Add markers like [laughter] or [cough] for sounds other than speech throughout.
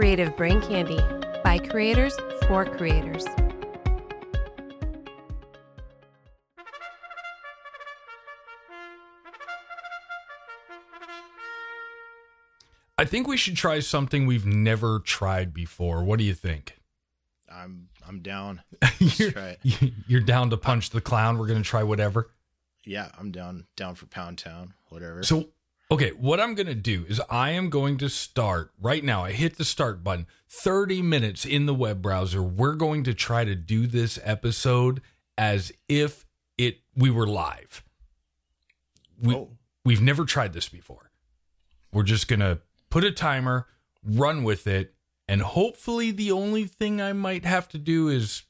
Creative Brain Candy by creators for creators. I think we should try something we've never tried before. What do you think? I'm I'm down. [laughs] You're, you're down to punch the clown. We're going to try whatever. Yeah, I'm down down for Pound Town, whatever. So, okay, what I'm going to do is I am going to start right now. I hit the start button. 30 minutes in the web browser. We're going to try to do this episode as if it we were live. We Oh. we've never tried this before. We're just going to put a timer, run with it, and hopefully the only thing I might have to do is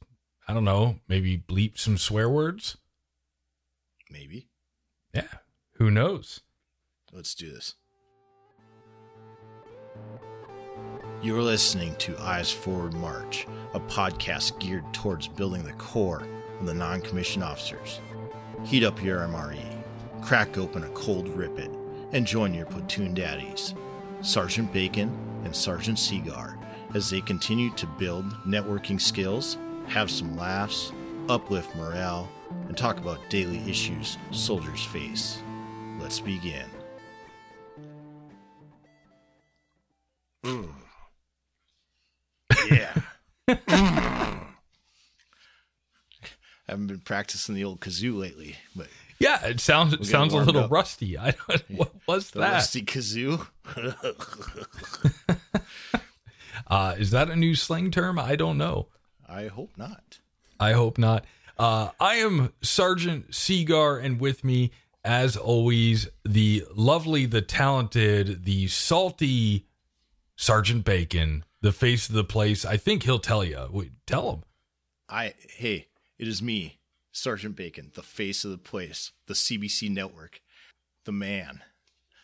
I don't know, maybe bleep some swear words. Maybe. Yeah, who knows? Let's do this. You're listening to Eyes Forward March, a podcast geared towards building the core of the non commissioned officers. Heat up your MRE, crack open a cold Rip It, and join your platoon daddies, Sergeant Bacon and Sergeant Seagar, as they continue to build networking skills, have some laughs, uplift morale, and talk about daily issues soldiers face. Let's begin. Mm. Yeah. Mm. [laughs] Haven't been practicing the old kazoo lately, but Yeah, it sounds it sounds a little up. rusty. [laughs] I don't what was the that? rusty kazoo. [laughs] Uh, is that a new slang term? I don't know. I hope not. I hope not. Uh, I am Sergeant Seagar, and with me, as always, the lovely, the talented, the salty Sergeant Bacon, the face of the place. I think he'll tell you. Wait, tell him. I hey, it is me, Sergeant Bacon, the face of the place, the CBC network, the man.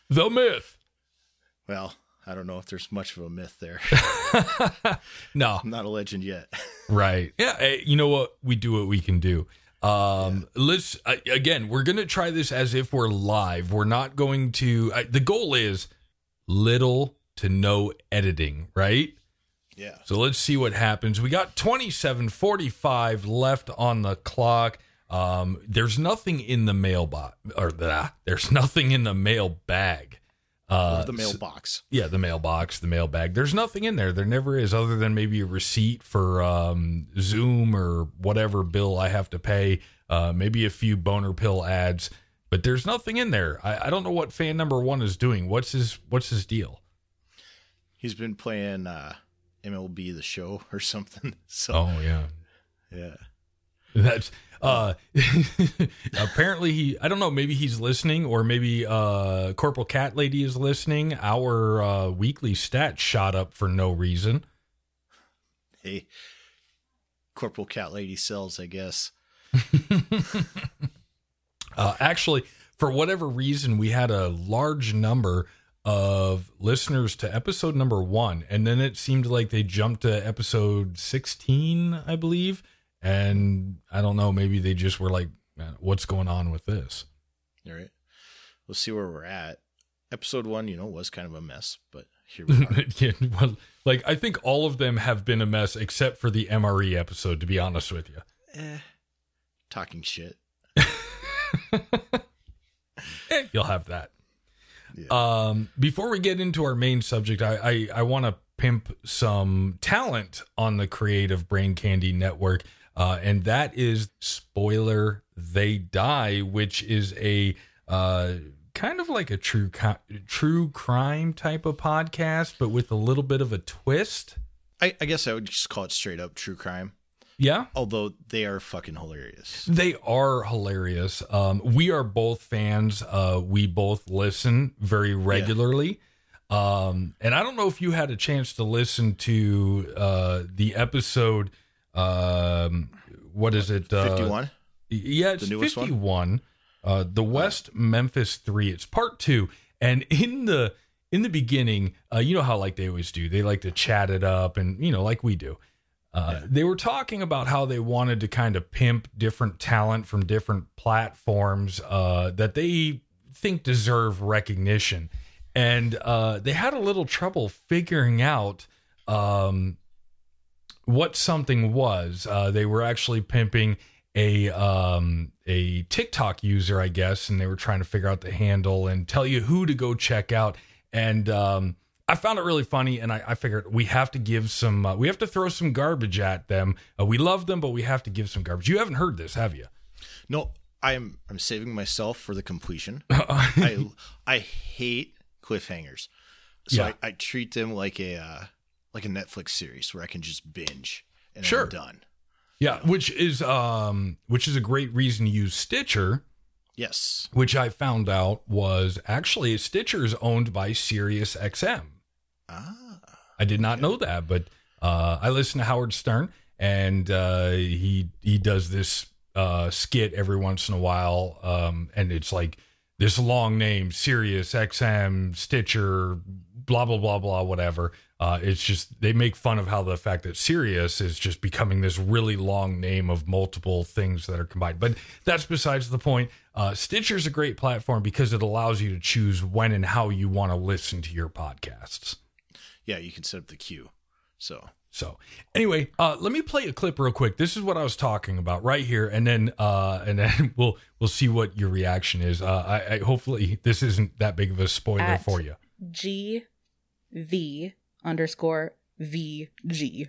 The myth. Well, I don't know if there's much of a myth there. [laughs] No, I'm not a legend yet. Right. Yeah. eh, You know what? We do what we can do. Um, let's uh, again. We're gonna try this as if we're live. We're not going to. Uh, the goal is little to no editing. Right. yeah. So let's see what happens. We got twenty seven forty five left on the clock. Um, there's nothing in the mailbox, or blah, there's nothing in the mail bag. Uh, the mailbox. yeah, the mailbox, the mailbag. There's nothing in there. There never is, other than maybe a receipt for um, Zoom or whatever bill I have to pay. Uh, maybe a few boner pill ads, but there's nothing in there. I, I don't know what fan number one is doing. What's his What's his deal? He's been playing uh, MLB the show [laughs] or something. So Oh yeah, yeah. That's uh [laughs] apparently he I don't know, maybe he's listening or maybe uh Corporal Cat Lady is listening. Our uh weekly stats shot up for no reason. Hey, Corporal Cat Lady sells, I guess. [laughs] Uh actually, for whatever reason, we had a large number of listeners to episode number 1 and then it seemed like they jumped to episode 16, I believe, and I don't know, maybe they just were like "Man, what's going on with this? All right. We'll see where we're at. Episode one, you know, was kind of a mess, but here we are. [laughs] yeah, well, like I think all of them have been a mess except for the MRE episode. To be honest with you, eh, talking shit. [laughs] You'll have that. Yeah. Um, before we get into our main subject, I I, I want to pimp some talent on the Creative Brain Candy Network, uh, and that is spoiler they die, which is a uh, kind of like a true co- true crime type of podcast, but with a little bit of a twist. I, I guess I would just call it straight up true crime. Yeah. Although they are fucking hilarious. They are hilarious. Um, we are both fans. Uh, we both listen very regularly. Um, and I don't know if you had a chance to listen to uh, the episode. Um, what is it? Uh, 51? Yeah, it's The newest one? 51. Uh, the West Memphis 3. It's part 2. And in the in the beginning, uh, you know how like they always do. They like to chat it up and you know like we do. Uh, They were talking about how they wanted to kind of pimp different talent from different platforms uh, that they think deserve recognition, and uh, they had a little trouble figuring out um, what something was. Uh, they were actually pimping a um, a TikTok user, I guess, and they were trying to figure out the handle and tell you who to go check out. And um, I found it really funny, and I, I figured we have to give some, uh, we have to throw some garbage at them. Uh, we love them, but we have to give some garbage. You haven't heard this, have you? No, I'm I'm saving myself for the completion. [laughs] I I hate cliffhangers, so Yeah. I, I treat them like a uh, like a Netflix series where I can just binge and Sure. I'm done. Yeah, which is um, which is a great reason to use Stitcher. Yes. which I found out was actually Stitcher is owned by Sirius XM. Ah. I did not know that, but uh, I listen to Howard Stern, and uh, he he does this uh, skit every once in a while, um, and it's like this long name: Sirius XM, Stitcher, blah blah blah blah, whatever. Uh, it's just they make fun of how the fact that Sirius is just becoming this really long name of multiple things that are combined. But that's besides the point. Uh, Stitcher's a great platform because it allows you to choose when and how you want to listen to your podcasts. Yeah, you can set up the queue. So So anyway, uh, let me play a clip real quick. This is what I was talking about right here, and then uh, and then [laughs] we'll we'll see what your reaction is. Uh, I, I hopefully this isn't that big of a spoiler At- for you. G V underscore V G.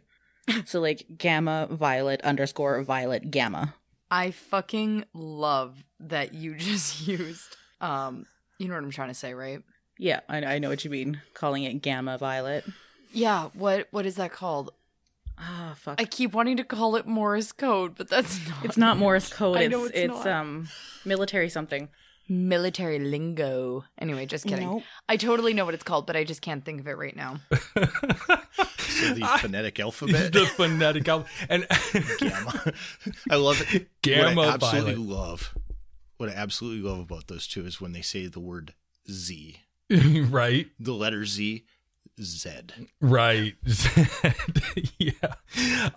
So like gamma violet underscore violet gamma. I fucking love that you [laughs] just used um you know what I'm trying to say, right? Yeah, I, I know what you mean. Calling it gamma violet. Yeah, what what is that called? Ah, fuck. I keep wanting to call it Morse code, but that's not it's not Morse [laughs] code. I It's know it's, it's not. um military something. military lingo. Anyway, just kidding. Nope. I totally know what it's called, but I just can't think of it right now. [laughs] so the phonetic alphabet. [laughs] the phonetic alphabet. and gamma. I love it. Gamma what I absolutely violet. love. What I absolutely love about those two is when they say the word Z. [laughs] right, The letter Z, Z. right, [laughs] Z. yeah.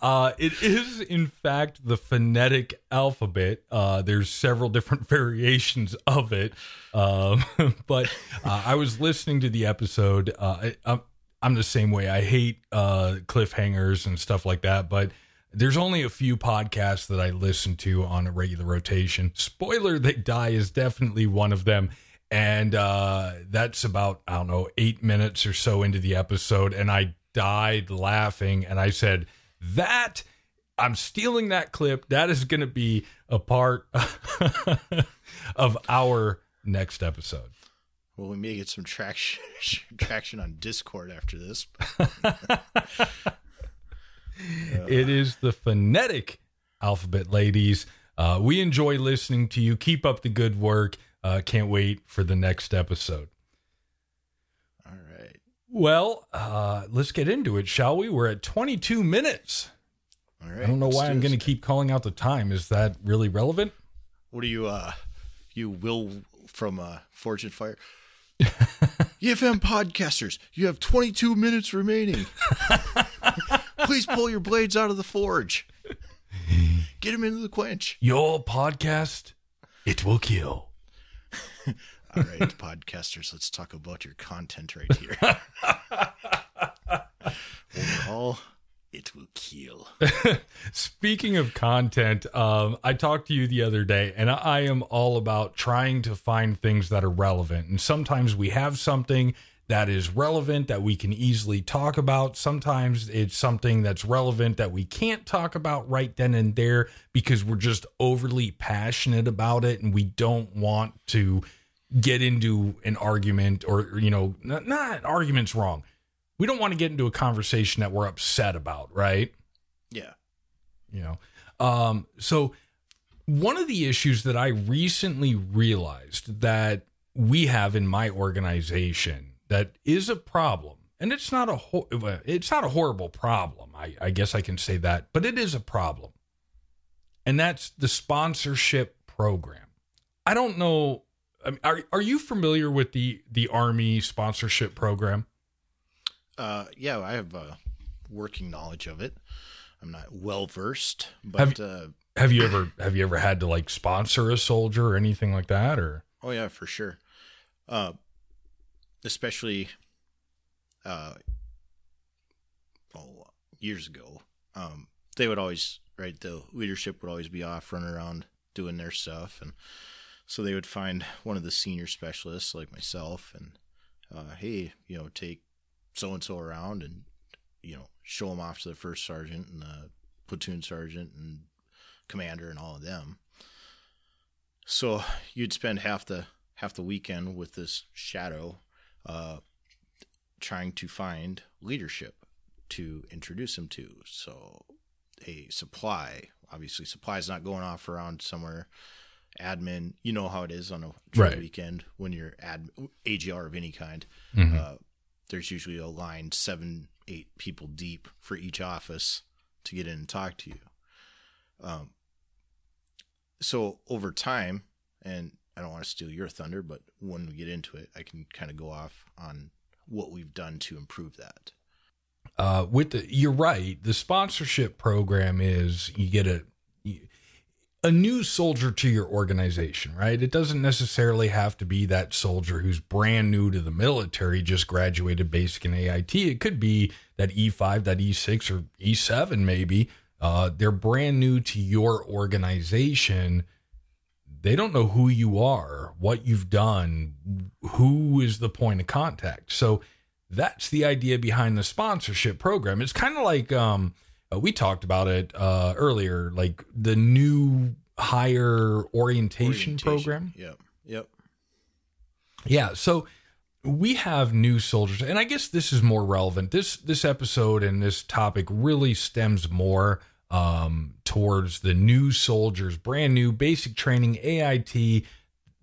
Uh, it is in fact the phonetic alphabet. Uh, there's several different [laughs] variations of it, um, but uh, I was listening to the episode. Uh, I, I'm, I'm the same way. I hate uh, cliffhangers and stuff like that, but. There's only a few podcasts that I listen to on a regular rotation. Spoiler, They Die is definitely one of them. And uh, that's about, I don't know, eight minutes or so into the episode. And I died laughing. And I said, That, I'm stealing that clip. That is going to be a part [laughs] of our next episode. Well, we may get some traction [laughs] traction on Discord after this. [laughs] It is the phonetic alphabet, ladies. Uh, we enjoy listening to you. Keep up the good work. Uh, can't wait for the next episode. All right. Well, uh, let's get into it, shall we? We're at 22 minutes. All right. I don't know why do I'm going to keep calling out the time. Is that really relevant? What are you, uh, you Will from uh, Forged in Fire? [laughs] EFM podcasters, you have 22 minutes remaining. [laughs] Please pull your blades out of the forge. Get them into the quench. Your podcast, it will kill. [laughs] All right, podcasters, let's talk about your content right here. [laughs] Overall, it will kill. [laughs] Speaking of content, um, I talked to you the other day, and I am all about trying to find things that are relevant. And sometimes we have something that is relevant that we can easily talk about. Sometimes it's something that's relevant that we can't talk about right then and there because we're just overly passionate about it and we don't want to get into an argument or, you know, not, not argument's wrong. We don't want to get into a conversation that we're upset about, right? Yeah. you know um so one of the issues that i recently realized that we have in my organization that is a problem. And it's not a ho- it's not a horrible problem. I, I guess i can say that but it is a problem. And that's the sponsorship program. I don't know I mean, are, are you familiar with the the army sponsorship program? Uh, yeah, I have a working knowledge of it. I'm not well versed, Have but uh, have you ever have you ever had to like sponsor a soldier or anything like that or? Oh yeah, for sure. Uh, especially, uh, oh, years ago, um, they would always right the leadership would always be off running around doing their stuff, and so they would find one of the senior specialists like myself, and uh, hey, you know, take so and so around and you know show them off to the first sergeant and the platoon sergeant and commander and all of them. So you'd spend half the half the weekend with this shadow, uh, trying to find leadership to introduce him to. So a supply, obviously, supply is not going off around somewhere. Admin, you know how it is on a Right. weekend when you're ad AGR of any kind. Mhm. Uh, there's usually a line seven, eight people deep for each office to get in and talk to you. Um, so over time, and I don't want to steal your thunder, but when we get into it, I can kind of go off on what we've done to improve that. uh, with the you're right the sponsorship program is you get a a new soldier to your organization right? It doesn't necessarily have to be that soldier who's brand new to the military just graduated basic and ait it could be that e5 that e6 or e7 maybe. Uh, they're brand new to your organization they don't know who you are what you've done who is the point of contact so that's the idea behind the sponsorship program. It's kind of like um, uh, we talked about it uh, earlier, like the new hire orientation, program. Yep. Yep. Yeah, so we have new soldiers, and I guess this is more relevant. This this episode and this topic really stems more um, towards the new soldiers, brand new basic training AIT.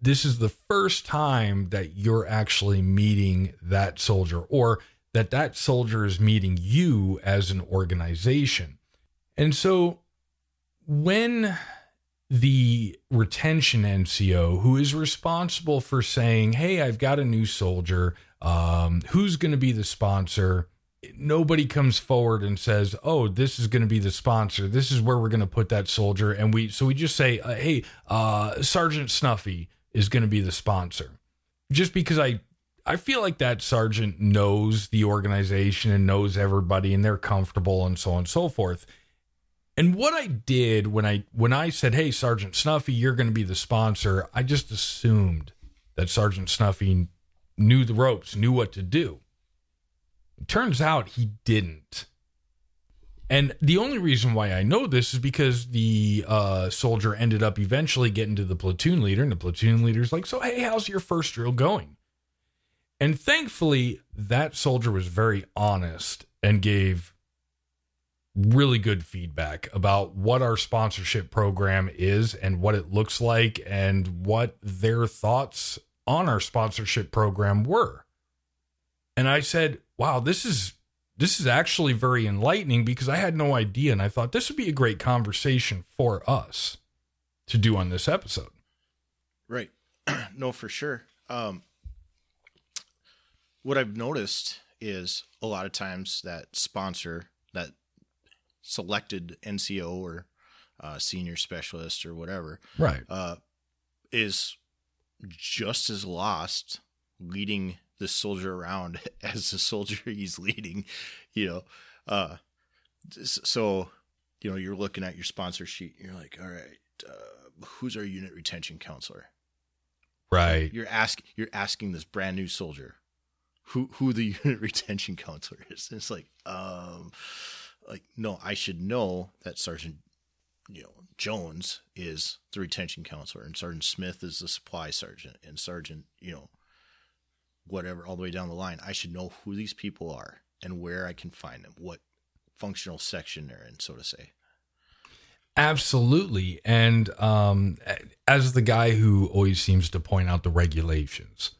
This is the first time that you're actually meeting that soldier, or that that soldier is meeting you as an organization. And so when the retention NCO who is responsible for saying, Hey, I've got a new soldier. Um, who's going to be the sponsor? Nobody comes forward and says, Oh, this is going to be the sponsor. This is where we're going to put that soldier. And we, so we just say, uh, Hey, uh, Sergeant Snuffy is going to be the sponsor. Just because I, I feel like that sergeant knows the organization and knows everybody and they're comfortable and so on and so forth. And what I did when I when I said, "Hey, Sergeant Snuffy, you're going to be the sponsor," I just assumed that Sergeant Snuffy knew the ropes, knew what to do. Turns out he didn't. And the only reason why I know this is because the uh, soldier ended up eventually getting to the platoon leader, and the platoon leader's like, "So, hey, how's your first drill going?" And thankfully, that soldier was very honest and gave really good feedback about what our sponsorship program is and what it looks like and what their thoughts on our sponsorship program were. And I said, "Wow, this is this is actually very enlightening because I had no idea and I thought this would be a great conversation for us to do on this episode." Right. [clears throat] no, for sure. Um, what I've noticed is a lot of times that sponsor, that selected NCO or uh, senior specialist or whatever, Right. uh, is just as lost leading the soldier around [laughs] as the soldier he's leading, you know. Uh, so, you know, you're looking at your sponsor sheet and you're like, all right, uh, who's our unit retention counselor? Right. You're asking you're asking this brand new soldier who who the [laughs] unit retention counselor is. And it's like, um like no, I should know that Sergeant you know, Jones is the retention counselor and Sergeant Smith is the supply sergeant and Sergeant, you know, whatever all the way down the line. I should know who these people are and where I can find them, what functional section they're in, so to say. Absolutely. And um, as the guy who always seems to point out the regulations,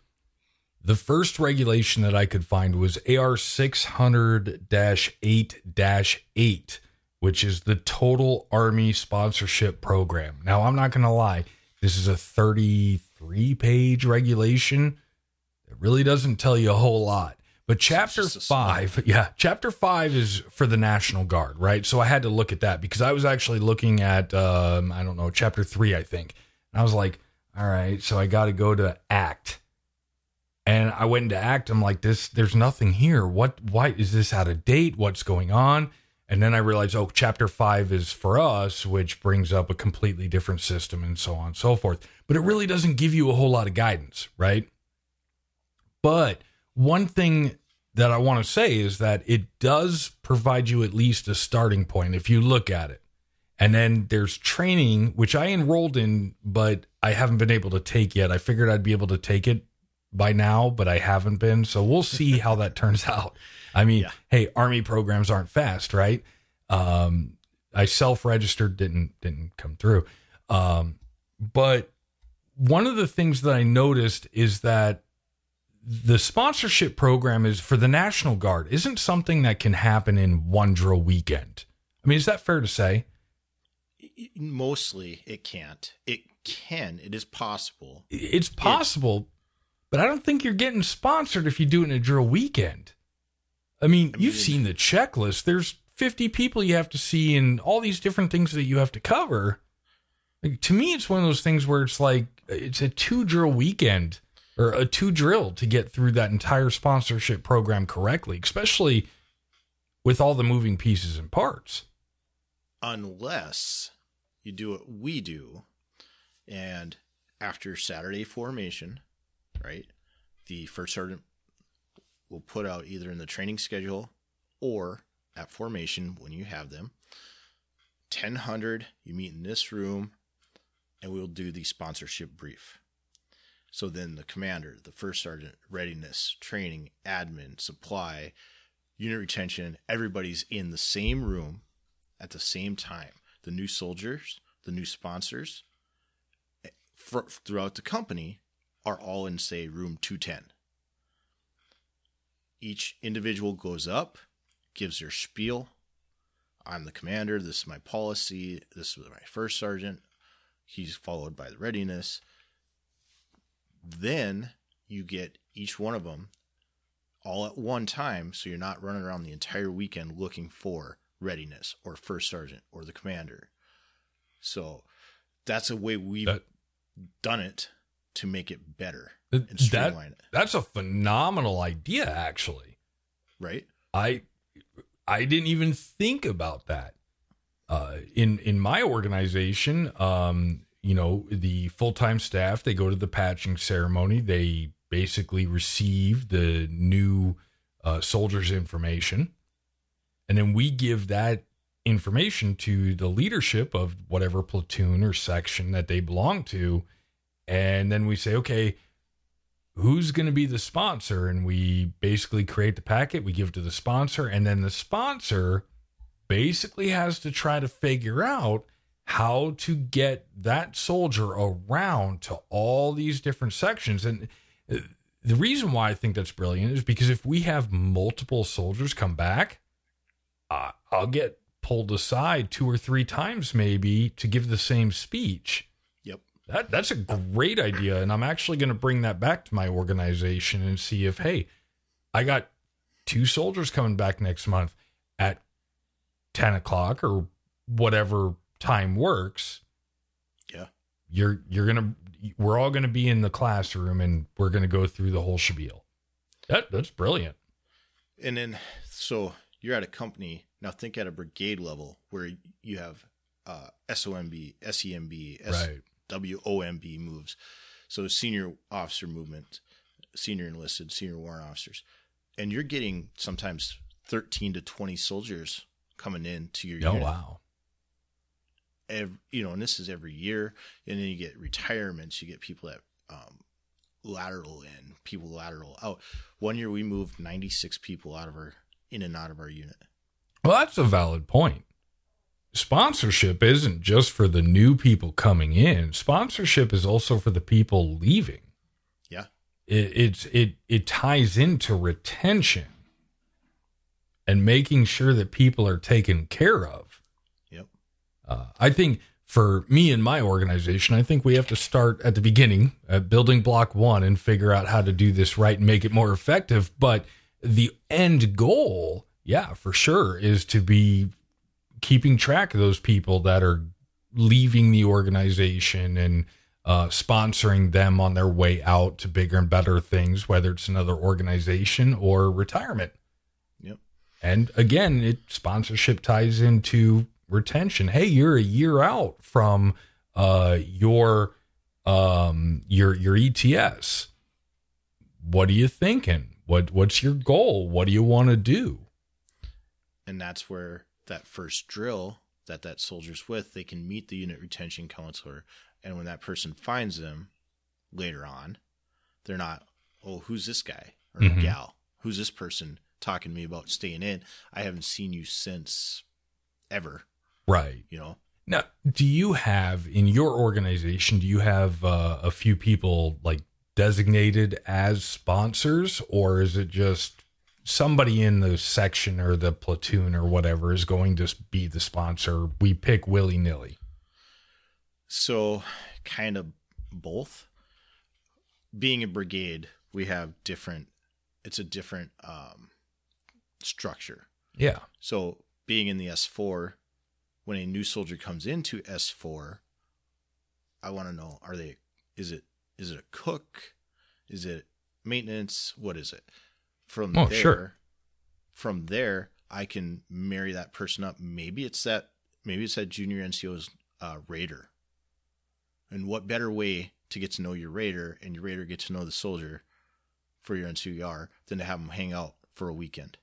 the first regulation that I could find was AR 600 8 8, which is the Total Army Sponsorship Program. Now, I'm not going to lie, this is a 33 page regulation. Really doesn't tell you a whole lot. But chapter just a small- five, yeah, chapter five is for the National Guard, right? So I had to look at that because I was actually looking at, um, I don't know, chapter three, I think. And I was like, all right, so I got to go to ACT. And I went into act. I'm like, this, there's nothing here. What, why is this out of date? What's going on? And then I realized, oh, chapter five is for us, which brings up a completely different system and so on and so forth. But it really doesn't give you a whole lot of guidance, right? But one thing that I want to say is that it does provide you at least a starting point if you look at it. And then there's training, which I enrolled in, but I haven't been able to take yet. I figured I'd be able to take it by now, but I haven't been. So we'll see how that [laughs] turns out. I mean, Yeah. hey, army programs aren't fast, right? Um, I self-registered, didn't didn't come through. Um, but one of the things that I noticed is that the sponsorship program is for the National Guard isn't something that can happen in one drill weekend. I mean, is that fair to say? Mostly, it can't. It can. It is possible. It's possible, but I don't think you're getting sponsored if you do it in a drill weekend. I mean, I you've mean- seen the checklist. There's 50 people you have to see and all these different things that you have to cover. Like, to me, it's one of those things where it's like it's a two drill weekend or uh, a two drill to get through that entire sponsorship program correctly, especially with all the moving pieces and parts. unless you do what we do and after saturday formation right the first sergeant will put out either in the training schedule or at formation when you have them 1000 you meet in this room and we'll do the sponsorship brief so then the commander the first sergeant readiness training admin supply unit retention everybody's in the same room at the same time. The new soldiers, the new sponsors eh, fr- throughout the company are all in, say, room 210. Each individual goes up, gives their spiel. I'm the commander. This is my policy. This is my first sergeant. He's followed by the readiness. Then you get each one of them all at one time so you're not running around the entire weekend looking for readiness or first sergeant or the commander so that's a way we've That- done it to make it better and streamline it that's a phenomenal idea, actually. right I I didn't even think about that. Uh, in in my organization, um, you know, the full time staff they go to the patching ceremony. They basically receive the new uh, soldiers' information, and then we give that information to the leadership of whatever platoon or section that they belong to, and then we say, okay, who's going to be the sponsor? And we basically create the packet we give it to the sponsor and then the sponsor basically has to try to figure out how to get that soldier around to all these different sections. And uh, the reason why i think that's brilliant is because if we have multiple soldiers come back uh, i'll get pulled aside two or three times maybe to give the same speech. Yep. That that's a great idea, and I'm actually going to bring that back to my organization and see if hey, I got two soldiers coming back next month at ten o'clock or whatever time works. Yeah. You're you're gonna we're all gonna be in the classroom and we're gonna go through the whole spiel. That that's brilliant. and then so you're at a company now think at a brigade level where you have uh, SOMB, SEMB. SWOMB moves. So senior officer movement, senior enlisted, senior warrant officers. And you're getting sometimes 13 to 20 soldiers coming in to your Oh unit. wow. Ev you know, and this is every year. And then you get retirements, you get people that um, lateral in, people lateral out. One year we moved 96 people out of our in and out of our unit. Well, that's a valid point. Sponsorship isn't just for the new people coming in. Sponsorship is also for the people leaving. Yeah. It it's it it ties into retention and making sure that people are taken care of. Uh, I think for me and my organization, I think we have to start at the beginning, at building block one, and figure out how to do this right and make it more effective. But the end goal, yeah, for sure, is to be keeping track of those people that are leaving the organization and uh, sponsoring them on their way out to bigger and better things, whether it's another organization or retirement. Yep. And again, it sponsorship ties into retention. Hey, you're a year out from uh, your um, your your ETS. What are you thinking? What what's your goal? What do you want to do? And that's where that first drill that that soldier's with, they can meet the unit retention counselor and when that person finds them later on, they're not, oh, who's this guy or Mhm. gal? Who's this person talking to me about staying in? I haven't seen you since ever, Right. you know? Now, do you have in your organization? Do you have uh, a few people like designated as sponsors, or is it just somebody in the section or the platoon or whatever is going to be the sponsor? We pick willy nilly. So, kind of both. Being a brigade, we have different, it's a different um, structure. Yeah. So, being in the S4, when a new soldier comes into S4, I want to know are they is it is it a cook? Is it maintenance? What is it? From Oh, there sure. from there I can marry that person up. Maybe it's that maybe it's that junior NCO's uh, rater. And what better way to get to know your rater and your rater get to know the soldier for your NCR than to have them hang out for a weekend?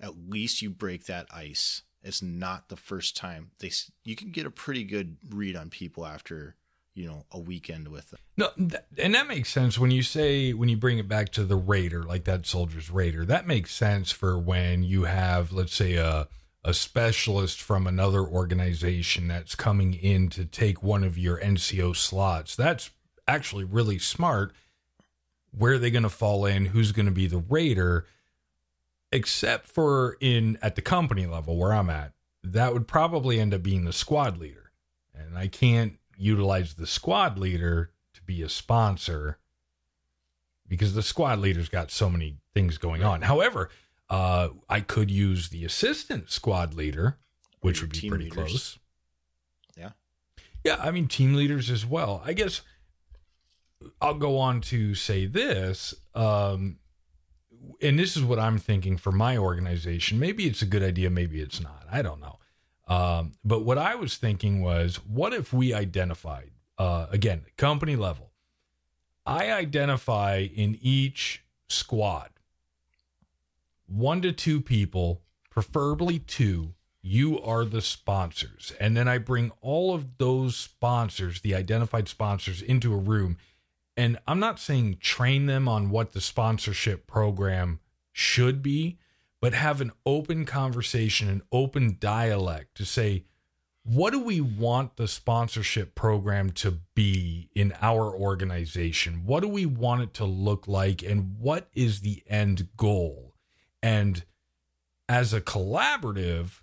At least you break that ice. It's not the first time they. You can get a pretty good read on people after you know a weekend with them. No, th- and that makes sense when you say when you bring it back to the rater, like that soldier's rater. That makes sense for when you have, let's say, a a specialist from another organization that's coming in to take one of your NCO slots. That's actually really smart. Where are they going to fall in? Who's going to be the rater? Except for in at the company level where I'm at, that would probably end up being the squad leader, and I can't utilize the squad leader to be a sponsor because the squad leader's got so many things going on. However, uh, I could use the assistant squad leader, which would be pretty leaders. close. Yeah. Yeah, I mean team leaders as well. I guess I'll go on to say this, um, and this is what I'm thinking for my organization. Maybe it's a good idea, maybe it's not. I don't know. Um, but what I was thinking was, what if we identified, uh, again, company level? I identify in each squad one to two people, preferably two. You are the sponsors. And then I bring all of those sponsors, the identified sponsors, into a room. And I'm not saying train them on what the sponsorship program should be, but have an open conversation, an open dialect to say, what do we want the sponsorship program to be in our organization? What do we want it to look like? And what is the end goal? And as a collaborative,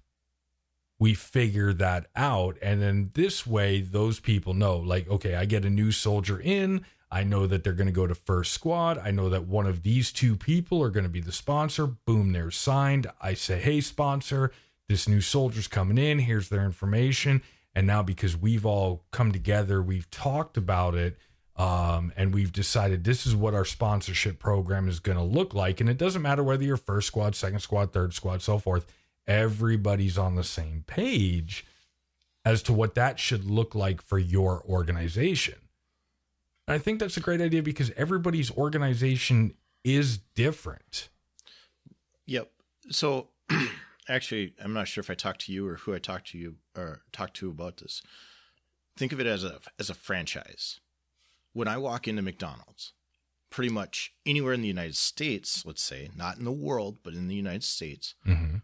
we figure that out. And then this way, those people know, like, okay, I get a new soldier in. I know that they're going to go to first squad. I know that one of these two people are going to be the sponsor. Boom, they're signed. I say, hey, sponsor, this new soldier's coming in. Here's their information. And now, because we've all come together, we've talked about it, um, and we've decided this is what our sponsorship program is going to look like. And it doesn't matter whether you're first squad, second squad, third squad, so forth. Everybody's on the same page as to what that should look like for your organization. And I think that's a great idea because everybody's organization is different. Yep. So [clears throat] actually, I'm not sure if I talked to you or who I talked to you or talked to about this. Think of it as a as a franchise. When I walk into McDonald's, pretty much anywhere in the United States, let's say, not in the world, but in the United States, Mm-hmm.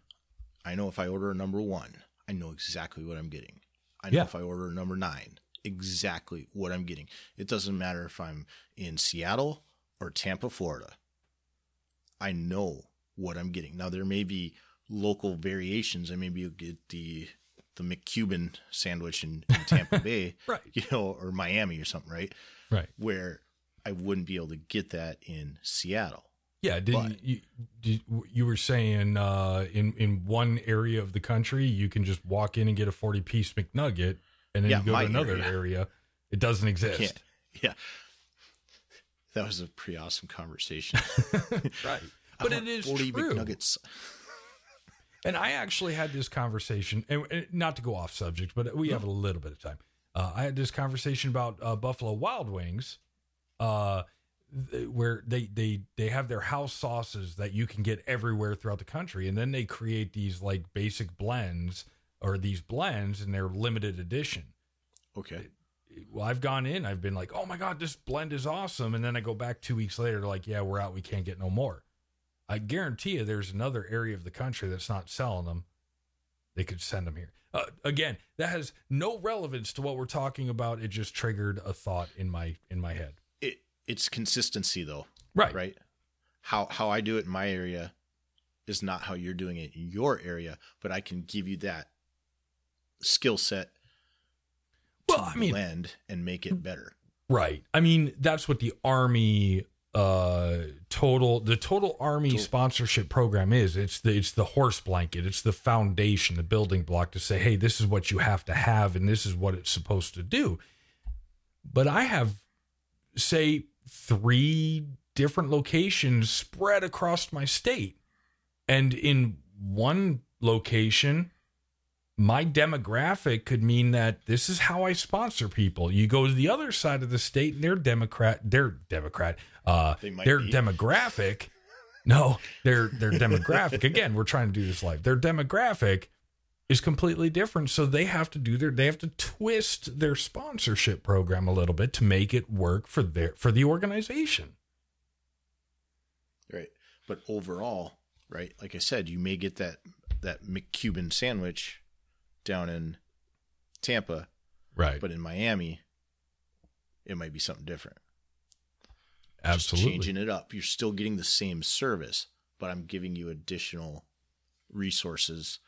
I know if I order a number one, I know exactly what I'm getting. I know Yeah. if I order a number nine, exactly what I'm getting. It doesn't matter if I'm in Seattle or Tampa, Florida. I know what I'm getting. Now there may be local variations. I maybe you'll get the the McCuban sandwich in, in Tampa [laughs] Bay, Right. you know, or Miami or something, right? Right. Where I wouldn't be able to get that in Seattle. Yeah. Didn't you, you were saying uh, in in one area of the country you can just walk in and get a forty piece McNugget, and then Yeah, you go to another area. area. It doesn't exist. Yeah. That was a pretty awesome conversation. [laughs] Right. But it is 40 true. McNuggets. And I actually had this conversation, and, and not to go off subject, but we have a little bit of time. Uh, I had this conversation about uh, Buffalo Wild Wings, uh, th- where they they they have their house sauces that you can get everywhere throughout the country, and then they create these like basic blends or these blends, and they're limited edition. Okay. Well, I've gone in, I've been like, oh my god, this blend is awesome, and then I go back two weeks later, like, yeah, we're out, we can't get no more. I guarantee you, there's another area of the country that's not selling them. They could send them here. Uh, again, that has no relevance to what we're talking about. It just triggered a thought in my in my head. It it's consistency though, Right. right? How how I do it in my area is not how you're doing it in your area, but I can give you that skill set Well, to I mean, blend and make it better. Right. I mean, that's what the army uh total the total army Total- sponsorship program is. It's the it's the horse blanket. It's the foundation, the building block to say, "Hey, this is what you have to have and this is what it's supposed to do." But I have say 3 different locations spread across my state. And in one location, my demographic could mean that this is how I sponsor people. You go to the other side of the state and they're Democrat, they're Democrat, uh, their be. demographic. [laughs] No, their their demographic. Again, we're trying to do this live. Their demographic is completely different, so they have to do their they have to twist their sponsorship program a little bit to make it work for their for the organization. Right. But overall, right, like I said, you may get that that McCuban sandwich down in Tampa, Right. but in Miami, it might be something different. Just Absolutely. changing it up. You're still getting the same service, but I'm giving you additional resources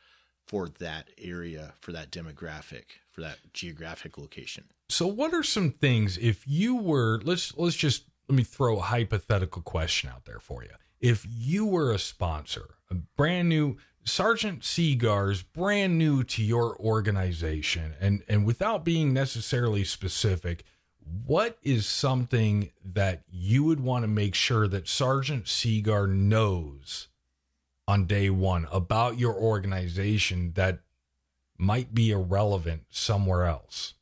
for that area, for that demographic, for that geographic location. So what are some things if you were let's let's just let me throw a hypothetical question out there for you. If you were a sponsor, a brand new Sergeant Seagar's brand new to your organization and and without being necessarily specific, what is something that you would want to make sure that Sergeant Seagar knows on day 1 about your organization that might be irrelevant somewhere else?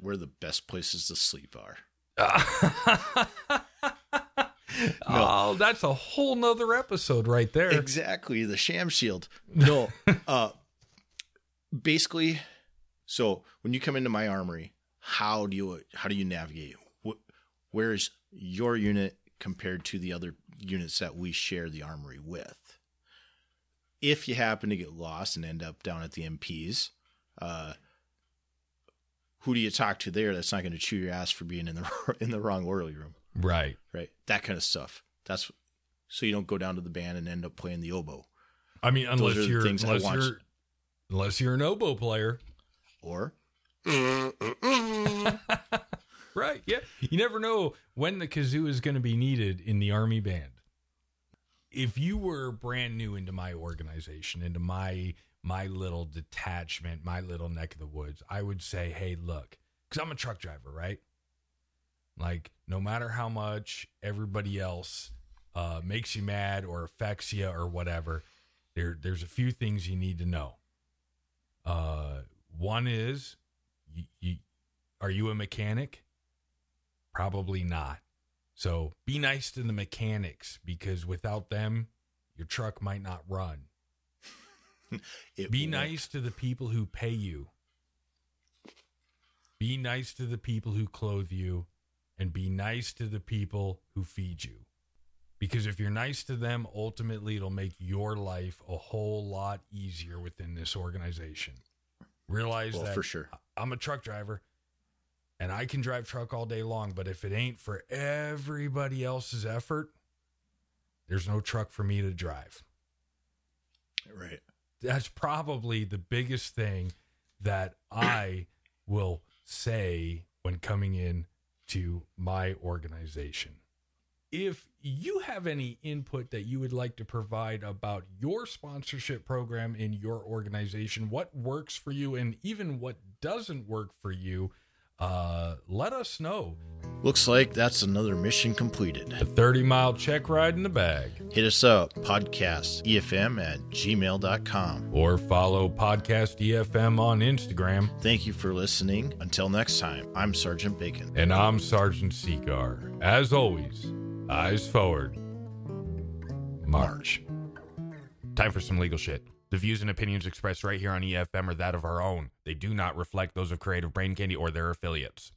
Where the best places to sleep are. [laughs] Oh, that's a whole nother episode right there. Exactly, the sham shield. [laughs] No, uh, basically, so when you come into my armory, how do you how do you navigate? Wh- Where's your unit compared to the other units that we share the armory with? If you happen to get lost and end up down at the MPs, uh, who do you talk to there? That's not going to chew your ass for being in the [laughs] in the wrong orderly room Right. right? That kind of stuff. That's so you don't go down to the band and end up playing the oboe I mean, unless you're unless you're unless you're an oboe player. or [laughs] Right. Yeah. You never know when the kazoo is going to be needed in the army band. If you were brand new into my organization, into my my little detachment, my little neck of the woods, I would say, "Hey, look, cuz I'm a truck driver, right? Like no matter how much everybody else uh makes you mad or affects you or whatever, there there's a few things you need to know. Uh one is you, you are you a mechanic? Probably not. So be nice to the mechanics because without them, your truck might not run. [laughs] Be won't. nice to the people who pay you. Be nice to the people who clothe you and be nice to the people who feed you. Because if you're nice to them, ultimately it'll make your life a whole lot easier within this organization. Realize Well, that for sure. I'm a truck driver and I can drive truck all day long, but if it ain't for everybody else's effort, there's no truck for me to drive. Right. That's probably the biggest thing that I will say when coming in to my organization. If you have any input that you would like to provide about your sponsorship program in your organization, what works for you and even what doesn't work for you, uh, let us know. Looks like that's another mission completed. A 30 mile check ride in the bag. Hit us up, podcastefm at gmail.com. Or follow Podcast EFM on Instagram. Thank you for listening. Until next time, I'm Sergeant Bacon. And I'm Sergeant Seagar. As always, eyes forward. March. Time for some legal shit. The views and opinions expressed right here on EFM are that of our own. They do not reflect those of Creative Brain Candy or their affiliates.